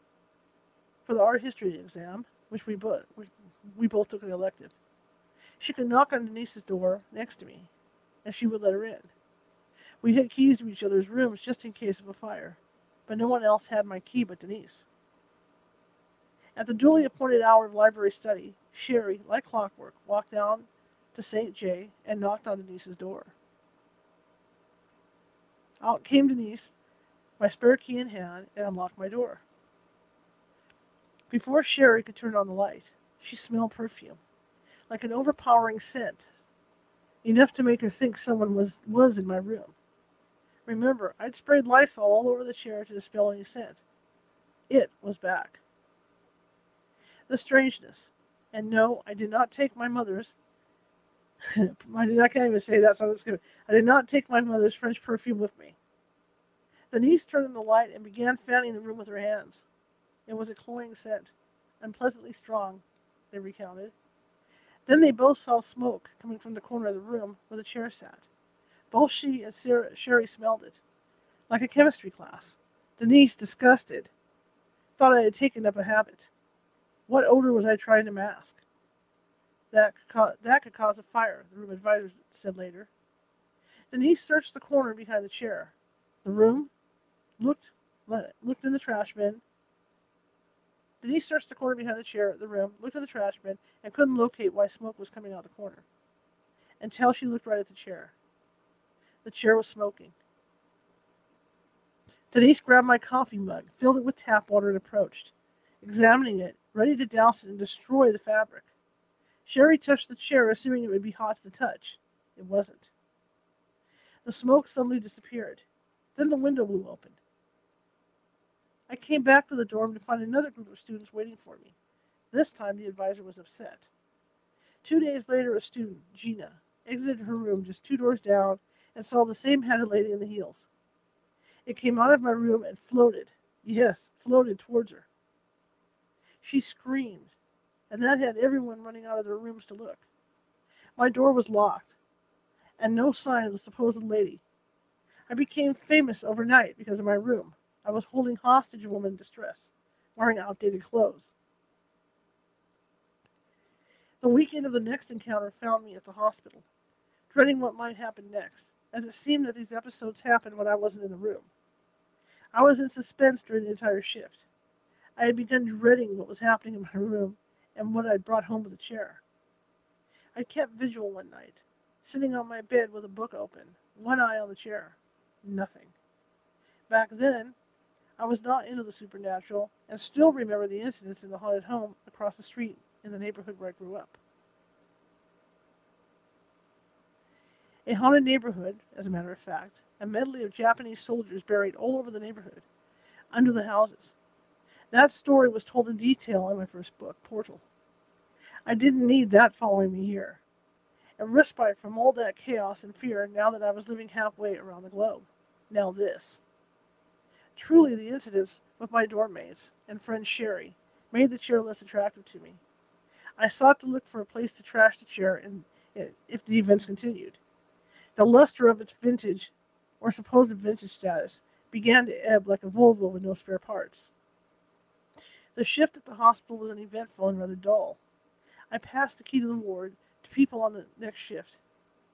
for the art history exam, which we both we both took an elective, she could knock on Denise's door next to me, and she would let her in. We had keys to each other's rooms just in case of a fire, but no one else had my key but Denise. At the duly appointed hour of library study, Sherry, like clockwork, walked down to St. J and knocked on Denise's door. Out came Denise, my spare key in hand, and unlocked my door. Before Sherry could turn on the light, she smelled perfume, like an overpowering scent, enough to make her think someone was, was in my room. Remember, I'd sprayed Lysol all over the chair to dispel any scent. It was back the strangeness. And no, I did not take my mother's. I did can't even say that, so I'm gonna. I did not take my mother's French perfume with me. Denise turned on the light and began fanning the room with her hands. It was a cloying scent, unpleasantly strong, they recounted. Then they both saw smoke coming from the corner of the room where the chair sat. Both she and Sarah, Sherry smelled it, like a chemistry class. Denise, disgusted, thought I had taken up a habit. What odor was I trying to mask? That could, ca- that could cause a fire, the room advisor said later. Denise searched the corner behind the chair. The room looked looked in the trash bin. Denise searched the corner behind the chair, the room, looked in the trash bin, and couldn't locate why smoke was coming out the corner. Until she looked right at the chair. The chair was smoking. Denise grabbed my coffee mug, filled it with tap water, and approached. Examining it, ready to douse it and destroy the fabric. Sherry touched the chair, assuming it would be hot to the touch. It wasn't. The smoke suddenly disappeared. Then the window blew open. I came back to the dorm to find another group of students waiting for me. This time the advisor was upset. Two days later, a student, Gina, exited her room just two doors down and saw the same headed lady in the heels. It came out of my room and floated, yes, floated towards her. She screamed, and that had everyone running out of their rooms to look. My door was locked, and no sign of the supposed lady. I became famous overnight because of my room. I was holding hostage a woman in distress, wearing outdated clothes. The weekend of the next encounter found me at the hospital, dreading what might happen next, as it seemed that these episodes happened when I wasn't in the room. I was in suspense during the entire shift. I had begun dreading what was happening in my room and what I'd brought home with a chair. I kept vigil one night, sitting on my bed with a book open, one eye on the chair. Nothing. Back then, I was not into the supernatural and still remember the incidents in the haunted home across the street in the neighborhood where I grew up. A haunted neighborhood, as a matter of fact, a medley of Japanese soldiers buried all over the neighborhood, under the houses. That story was told in detail in my first book, Portal. I didn't need that following me here. A respite from all that chaos and fear now that I was living halfway around the globe. Now this. Truly, the incidents with my dorm mates and friend Sherry made the chair less attractive to me. I sought to look for a place to trash the chair and if the events continued. The luster of its vintage or supposed vintage status began to ebb like a Volvo with no spare parts. The shift at the hospital was uneventful and rather dull. I passed the key to the ward to people on the next shift,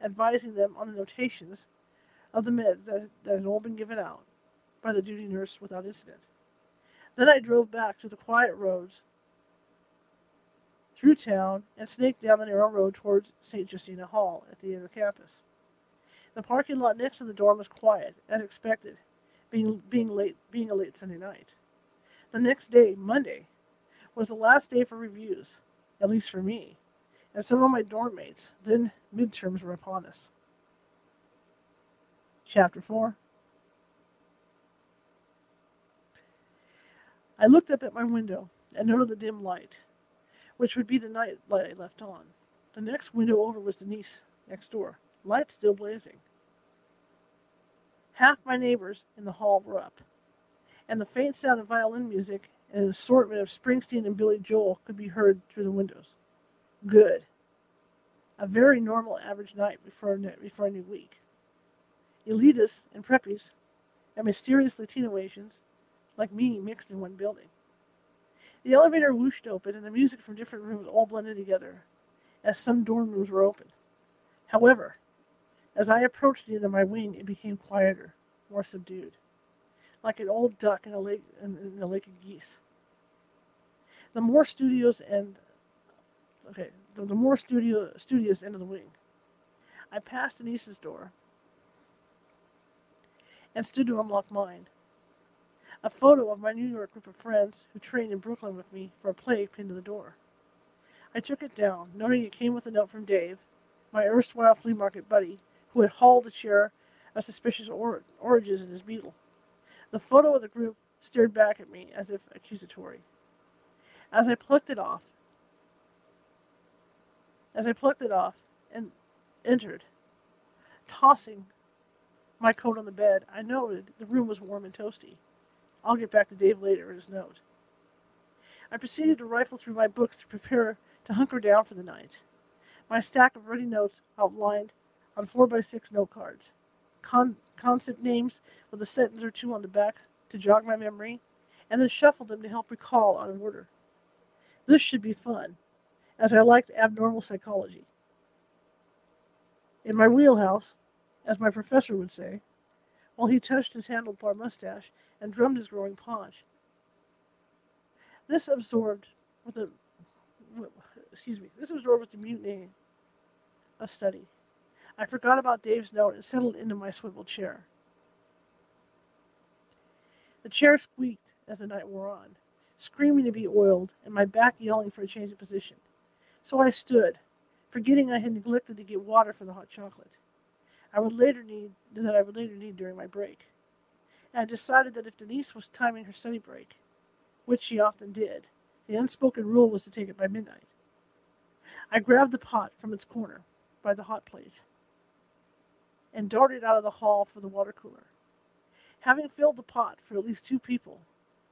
advising them on the notations of the meds that, that had all been given out by the duty nurse without incident. Then I drove back to the quiet roads through town and snaked down the narrow road towards St. Justina Hall at the end of the campus. The parking lot next to the dorm was quiet, as expected, being, being, late, being a late Sunday night. The next day, Monday, was the last day for reviews, at least for me, and some of my dorm mates. Then midterms were upon us. Chapter 4 I looked up at my window and noted the dim light, which would be the night light I left on. The next window over was Denise, next door, light still blazing. Half my neighbors in the hall were up, and the faint sound of violin music and an assortment of Springsteen and Billy Joel could be heard through the windows. Good. A very normal average night before, before a new week. Elitists and preppies and mysterious Latino Asians like me mixed in one building. The elevator whooshed open, and the music from different rooms all blended together, as some dorm rooms were open. However, as I approached the end of my wing, it became quieter, more subdued, like an old duck in a lake in, in a lake of geese. The more studios and okay, the, the more studio studios of the wing. I passed Denise's door and stood to unlock mine. A photo of my New York group of friends who trained in Brooklyn with me for a play pinned to the door. I took it down, noting it came with a note from Dave, my erstwhile flea market buddy, who had hauled a share of suspicious or- oranges in his beetle. The photo of the group stared back at me as if accusatory. As I plucked it off, as I plucked it off and entered, tossing my coat on the bed, I noted the room was warm and toasty. I'll get back to Dave later in his note. I proceeded to rifle through my books to prepare to hunker down for the night. My stack of ready notes outlined on 4x6 note cards, Con- concept names with a sentence or two on the back to jog my memory, and then shuffled them to help recall on order. This should be fun, as I liked abnormal psychology. In my wheelhouse, as my professor would say, while he touched his handlebar mustache and drummed his growing paunch. This absorbed with the excuse me, this absorbed with the mutiny of study. I forgot about Dave's note and settled into my swivel chair. The chair squeaked as the night wore on, screaming to be oiled, and my back yelling for a change of position. So I stood, forgetting I had neglected to get water for the hot chocolate. I would later need that I would later need during my break. And I decided that if Denise was timing her study break, which she often did, the unspoken rule was to take it by midnight. I grabbed the pot from its corner by the hot plate and darted out of the hall for the water cooler. Having filled the pot for at least two people,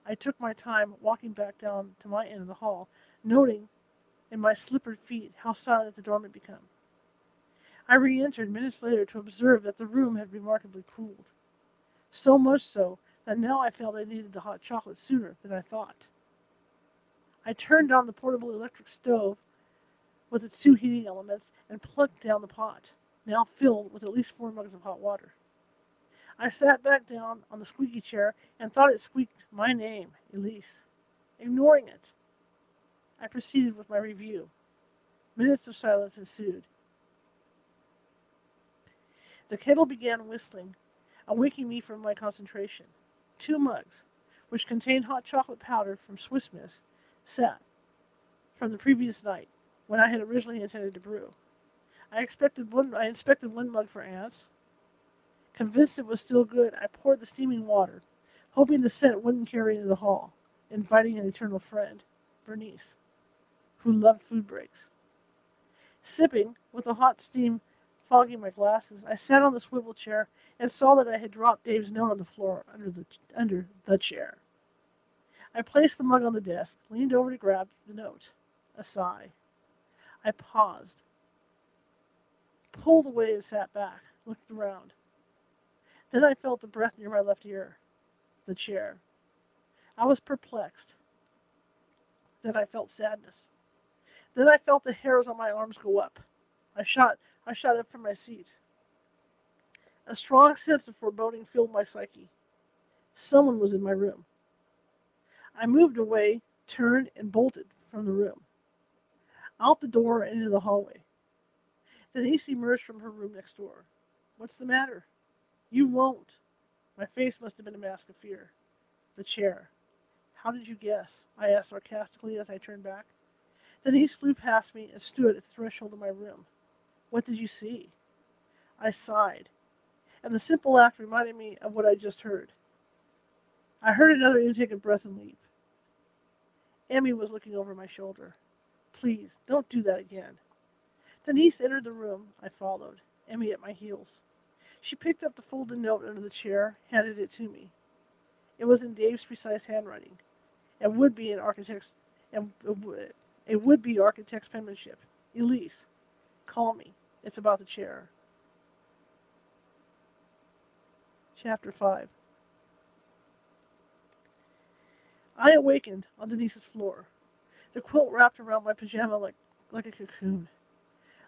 I took my time walking back down to my end of the hall, noting in my slippered feet how silent the dorm had become. I re entered minutes later to observe that the room had remarkably cooled. So much so that now I felt I needed the hot chocolate sooner than I thought. I turned on the portable electric stove with its two heating elements and plugged down the pot, now filled with at least four mugs of hot water. I sat back down on the squeaky chair and thought it squeaked my name, Elise. Ignoring it, I proceeded with my review. Minutes of silence ensued. The kettle began whistling, awaking me from my concentration. Two mugs, which contained hot chocolate powder from Swiss Miss, sat from the previous night when I had originally intended to brew. I expected one I inspected one mug for ants. Convinced it was still good, I poured the steaming water, hoping the scent wouldn't carry into the hall, inviting an eternal friend, Bernice, who loved food breaks. Sipping, with the hot steam fogging my glasses, I sat on the swivel chair and saw that I had dropped Dave's note on the floor under the under the chair. I placed the mug on the desk, leaned over to grab the note. A sigh. I paused, pulled away and sat back, looked around. Then I felt the breath near my left ear, the chair. I was perplexed. Then I felt sadness. Then I felt the hairs on my arms go up. I shot I shot up from my seat. A strong sense of foreboding filled my psyche. Someone was in my room. I moved away, turned, and bolted from the room. Out the door and into the hallway. Denise emerged from her room next door. What's the matter? You won't. My face must have been a mask of fear. The chair. How did you guess? I asked sarcastically as I turned back. Denise flew past me and stood at the threshold of my room. What did you see? I sighed, and the simple act reminded me of what I just heard. I heard another intake of breath and leap. Emmy was looking over my shoulder. Please, don't do that again. Denise entered the room. I followed, Emmy at my heels. She picked up the folded note under the chair, handed it to me. It was in Dave's precise handwriting, and would be an architect's and a would-be architect's penmanship. Elise, call me. It's about the chair. Chapter 5 I awakened on Denise's floor, the quilt wrapped around my pajama like, like a cocoon.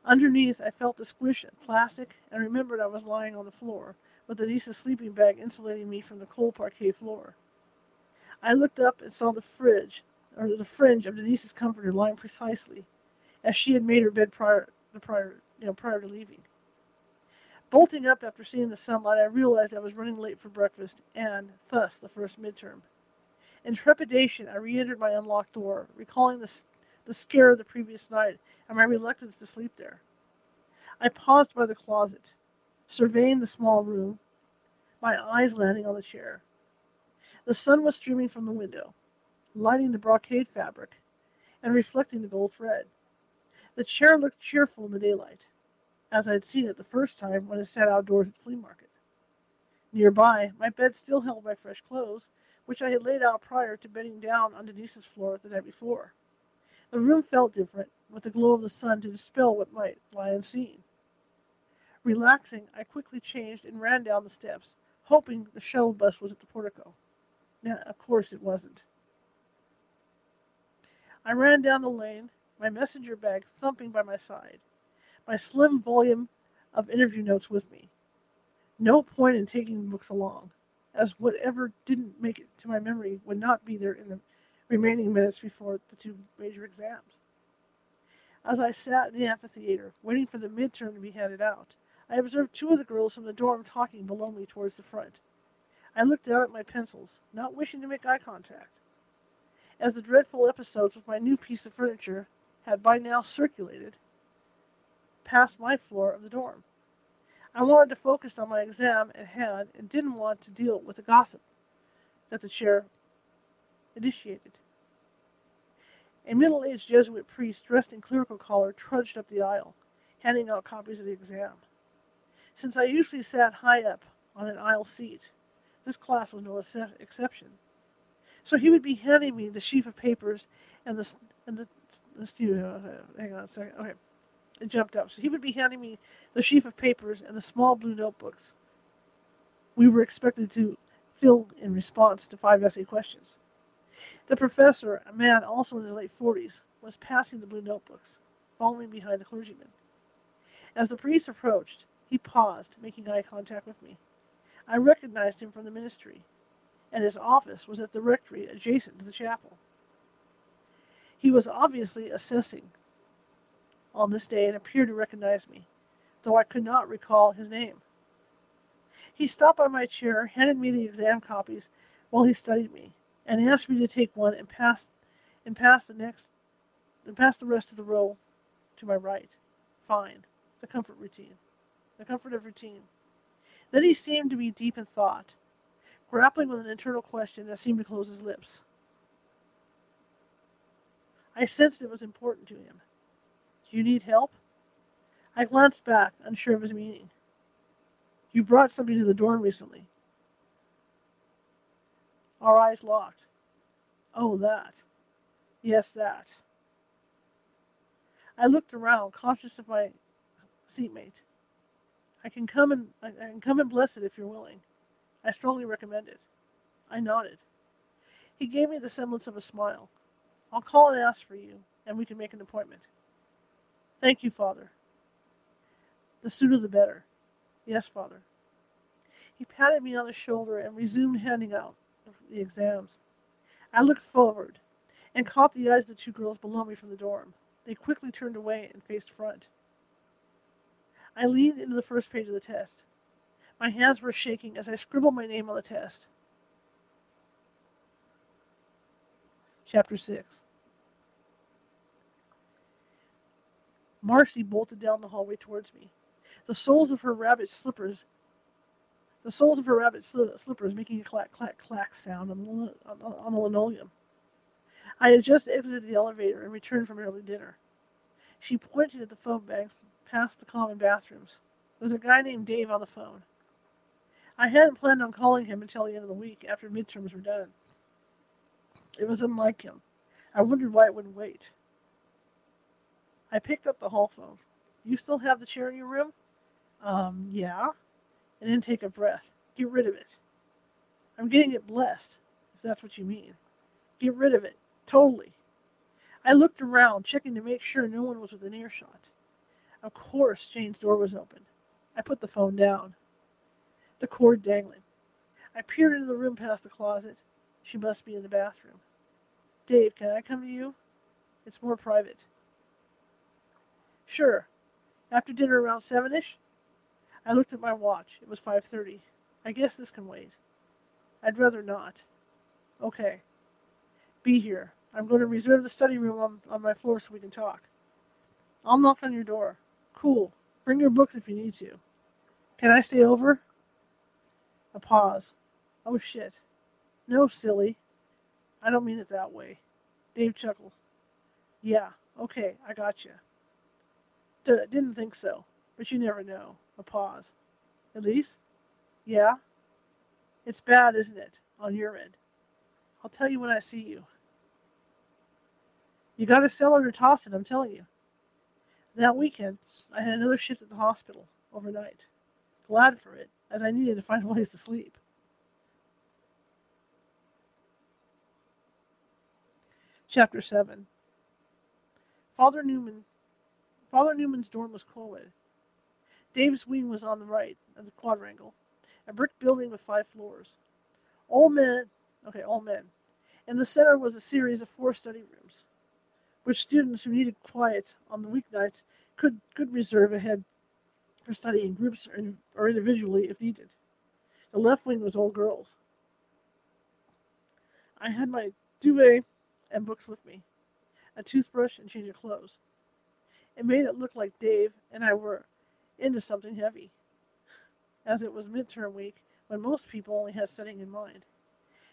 Underneath, I felt the squish of plastic and remembered I was lying on the floor, with Denise's sleeping bag insulating me from the cold parquet floor. I looked up and saw the fridge or the fringe of Denise's comforter lying precisely as she had made her bed prior, the prior, you know, prior to leaving. Bolting up after seeing the sunlight, I realized I was running late for breakfast and, thus, the first midterm. In trepidation, I re-entered my unlocked door, recalling the, the scare of the previous night and my reluctance to sleep there. I paused by the closet, surveying the small room, my eyes landing on the chair. The sun was streaming from the window lighting the brocade fabric and reflecting the gold thread. The chair looked cheerful in the daylight, as I had seen it the first time when I sat outdoors at the flea market. Nearby, my bed still held my fresh clothes, which I had laid out prior to bedding down on Denise's floor the night before. The room felt different, with the glow of the sun to dispel what might lie unseen. Relaxing, I quickly changed and ran down the steps, hoping the shuttle bus was at the portico. Now, of course, it wasn't. I ran down the lane, my messenger bag thumping by my side, my slim volume of interview notes with me. No point in taking books along, as whatever didn't make it to my memory would not be there in the remaining minutes before the two major exams. As I sat in the amphitheater, waiting for the midterm to be handed out, I observed two of the girls from the dorm talking below me towards the front. I looked down at my pencils, not wishing to make eye contact as the dreadful episodes with my new piece of furniture had by now circulated past my floor of the dorm. I wanted to focus on my exam at hand and didn't want to deal with the gossip that the chair initiated. A middle aged Jesuit priest dressed in clerical collar trudged up the aisle, handing out copies of the exam. Since I usually sat high up on an aisle seat, this class was no exception. So he would be handing me the sheaf of papers and the and the, the uh, hang on a second. Okay, it jumped up. So he would be handing me the sheaf of papers and the small blue notebooks we were expected to fill in response to five essay questions. The professor, a man also in his late 40s, was passing the blue notebooks, following behind the clergyman. As the priest approached, he paused, making eye contact with me. I recognized him from the ministry, and his office was at the rectory adjacent to the chapel. He was obviously assessing on this day and appeared to recognize me, though I could not recall his name. He stopped by my chair, handed me the exam copies while he studied me, and asked me to take one and pass and pass the next and pass the rest of the row to my right. Fine. The comfort routine. The comfort of routine. Then he seemed to be deep in thought, grappling with an internal question that seemed to close his lips. I sensed it was important to him. Do you need help? I glanced back, unsure of his meaning. You brought something to the dorm recently. Our eyes locked. Oh, that. Yes, that. I looked around, conscious of my seatmate. I can come and I can come and bless it if you're willing. I strongly recommend it. I nodded. He gave me the semblance of a smile. I'll call and ask for you, and we can make an appointment. Thank you, Father. The sooner the better. Yes, Father. He patted me on the shoulder and resumed handing out the exams. I looked forward and caught the eyes of the two girls below me from the dorm. They quickly turned away and faced front. I leaned into the first page of the test. My hands were shaking as I scribbled my name on the test. Chapter 6 Marcy bolted down the hallway towards me, the soles of her rabbit slippers, the soles of her rabbit slippers making a clack, clack, clack sound on the, on the linoleum. I had just exited the elevator and returned from early dinner. She pointed at the phone banks past the common bathrooms. There was a guy named Dave on the phone. I hadn't planned on calling him until the end of the week after midterms were done. It was unlike him. I wondered why it wouldn't wait. I picked up the hall phone. You still have the chair in your room? Um, yeah. And then take a breath. Get rid of it. I'm getting it blessed, if that's what you mean. Get rid of it. Totally. I looked around, checking to make sure no one was within earshot. Of course, Jane's door was open. I put the phone down. The cord dangling. I peered into the room past the closet. She must be in the bathroom. Dave, can I come to you? It's more private. Sure. After dinner around seven-ish? I looked at my watch. It was 5.30. I guess this can wait. I'd rather not. Okay. Be here. I'm going to reserve the study room on, on my floor so we can talk. I'll knock on your door. Cool. Bring your books if you need to. Can I stay over? A pause. Oh shit. No, silly. I don't mean it that way. Dave chuckled. Yeah, okay, I got you. D- didn't think so, but you never know. A pause. Elise? Yeah? It's bad, isn't it, on your end? I'll tell you when I see you. You got to sell it or toss it, I'm telling you. That weekend, I had another shift at the hospital overnight. Glad for it, as I needed to find a place to sleep. Chapter 7 Father Newman Father Newman's dorm was co-ed. Dave's wing was on the right of the quadrangle, a brick building with five floors. All men, okay, all men. In the center was a series of four study rooms, which students who needed quiet on the weeknights could, could reserve ahead for study in groups or, in, or individually if needed. The left wing was all girls. I had my duvet and books with me, a toothbrush and change of clothes. It made it look like Dave and I were into something heavy, as it was midterm week when most people only had studying in mind.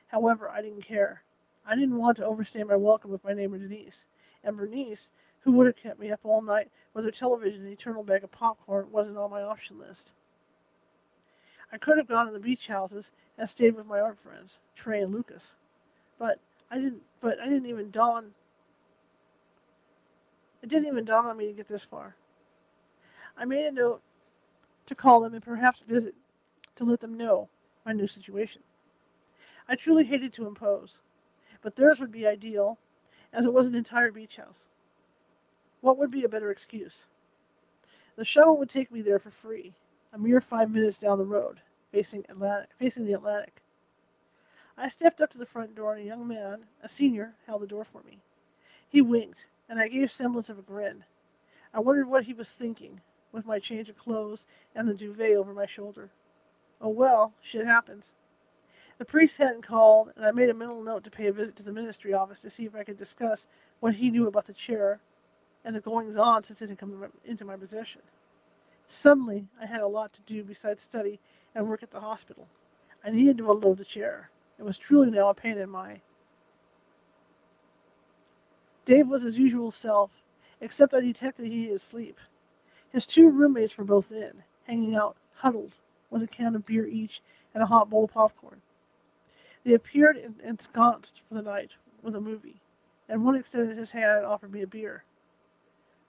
However, I didn't care. I didn't want to overstay my welcome with my neighbor Denise, and Bernice, who would have kept me up all night with her television and eternal bag of popcorn, wasn't on my option list. I could have gone to the beach houses and stayed with my art friends, Trey and Lucas, but I didn't. But I didn't even dawn it didn't even dawn on me to get this far. I made a note to call them and perhaps visit to let them know my new situation. I truly hated to impose, but theirs would be ideal, as it was an entire beach house. What would be a better excuse? The shuttle would take me there for free, a mere five minutes down the road, facing Atlantic, facing the Atlantic. I stepped up to the front door, and a young man, a senior, held the door for me. He winked, and I gave semblance of a grin. I wondered what he was thinking, with my change of clothes and the duvet over my shoulder. Oh well, shit happens. The priest hadn't called, and I made a mental note to pay a visit to the ministry office to see if I could discuss what he knew about the chair and the goings on since it had come into my possession. Suddenly, I had a lot to do besides study and work at the hospital. I needed to unload the chair. It was truly now a pain in my. Dave was his usual self, except I detected he was asleep. His two roommates were both in, hanging out, huddled, with a can of beer each and a hot bowl of popcorn. They appeared ensconced for the night with a movie, and one extended his hand and offered me a beer.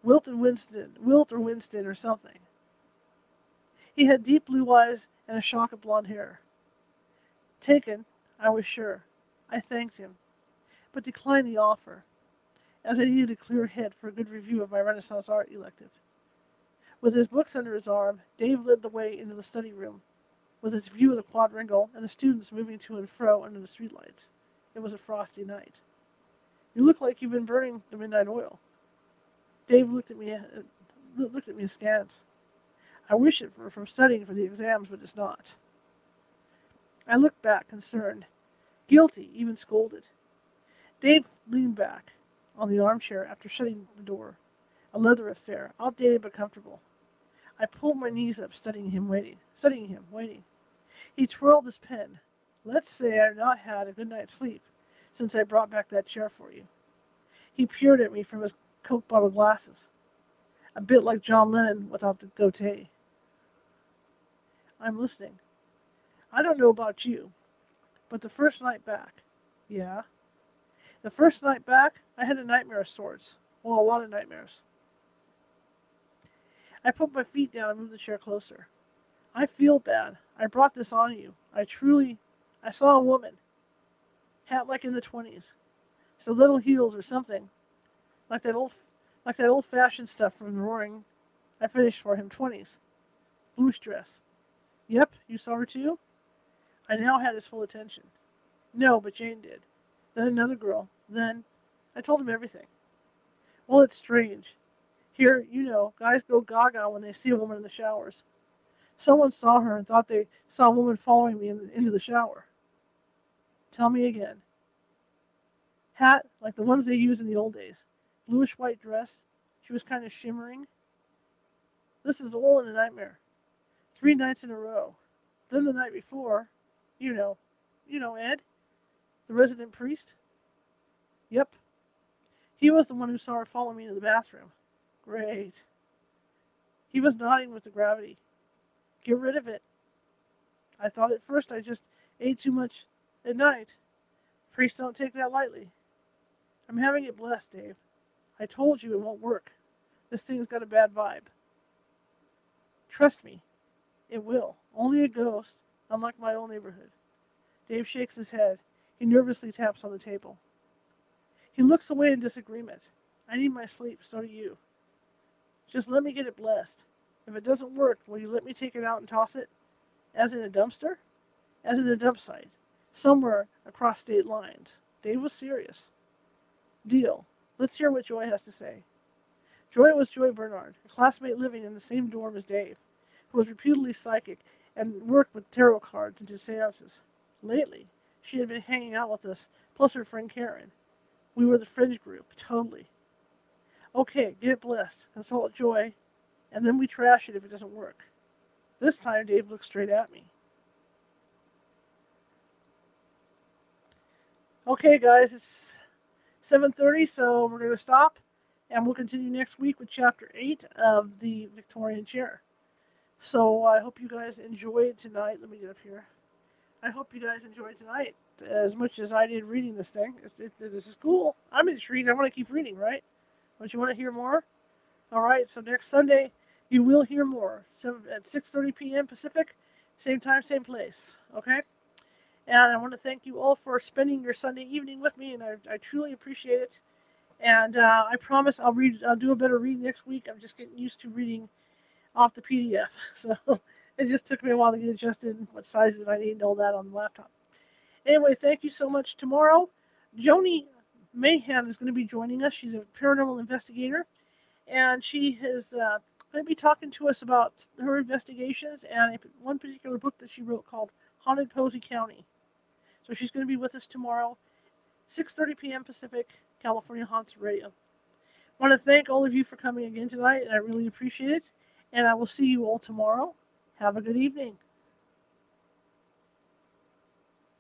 Wilt and Winston, Wilt or Winston or something. He had deep blue eyes and a shock of blond hair. Taken, I was sure. I thanked him, but declined the offer, as I needed a clear head for a good review of my Renaissance art elective. With his books under his arm, Dave led the way into the study room, with its view of the quadrangle and the students moving to and fro under the streetlights. It was a frosty night. You look like you've been burning the midnight oil. Dave looked at me, uh, looked at me askance. I wish it were from studying for the exams, but it's not. I looked back, concerned, guilty, even scolded. Dave leaned back on the armchair after shutting the door. A leather affair, outdated but comfortable. I pulled my knees up, studying him, waiting, studying him, waiting. He twirled his pen. Let's say I've not had a good night's sleep since I brought back that chair for you. He peered at me from his Coke bottle glasses, a bit like John Lennon without the goatee. I'm listening. I don't know about you, but the first night back, yeah. The first night back, I had a nightmare of sorts. Well, a lot of nightmares. I put my feet down and moved the chair closer. I feel bad. I brought this on you. I truly. I saw a woman. Hat like in the 20s. So little heels or something. Like that old like that old fashioned stuff from the Roaring I finished for him 20s. Bluish dress. Yep, you saw her too? I now had his full attention. No, but Jane did. Then another girl. Then I told him everything. Well, it's strange. Here, you know, guys go gaga when they see a woman in the showers. Someone saw her and thought they saw a woman following me in the, into the shower. Tell me again. Hat like the ones they used in the old days. Bluish white dress. She was kind of shimmering. This is all in a nightmare. Three nights in a row. Then the night before, you know, you know Ed, the resident priest. Yep. He was the one who saw her follow me into the bathroom. Great. He was nodding with the gravity. Get rid of it. I thought at first I just ate too much at night. Priests don't take that lightly. I'm having it blessed, Dave. I told you it won't work. This thing's got a bad vibe. Trust me, it will. Only a ghost, unlike my old neighborhood. Dave shakes his head. He nervously taps on the table. He looks away in disagreement. I need my sleep, so do you. Just let me get it blessed. If it doesn't work, will you let me take it out and toss it? As in a dumpster? As in a dump site. Somewhere across state lines. Dave was serious. Deal. Let's hear what Joy has to say. Joy was Joy Bernard, a classmate living in the same dorm as Dave, who was reputedly psychic and worked with tarot cards and did seances. Lately, she had been hanging out with us, plus her friend Karen. We were the fringe group, totally. Okay, get it blessed, consult Joy, and then we trash it if it doesn't work. This time, Dave looked straight at me. Okay, guys, it's 7.30, so we're going to stop, and we'll continue next week with Chapter 8 of the Victorian Chair. So I hope you guys enjoyed tonight. Let me get up here. I hope you guys enjoyed tonight as much as I did reading this thing. It, it, this is cool. I'm intrigued. I want to keep reading, right? Don't you want to hear more? All right. So next Sunday, you will hear more. So at 6:30 p.m. Pacific, Same time, same place. Okay? And I want to thank you all for spending your Sunday evening with me, and I, I truly appreciate it. And uh, I promise I'll read. I'll do a better read next week. I'm just getting used to reading off the PDF, so it just took me a while to get adjusted and what sizes I need and all that on the laptop. Anyway, thank you so much. Tomorrow, Joni Mahan is going to be joining us. She's a paranormal investigator, and she is uh, going to be talking to us about her investigations and a, one particular book that she wrote called Haunted Posey County. So she's going to be with us tomorrow, 6:30 p.m. Pacific, California Haunts Radio. I want to thank all of you for coming again tonight, and I really appreciate it. And I will see you all tomorrow. Have a good evening.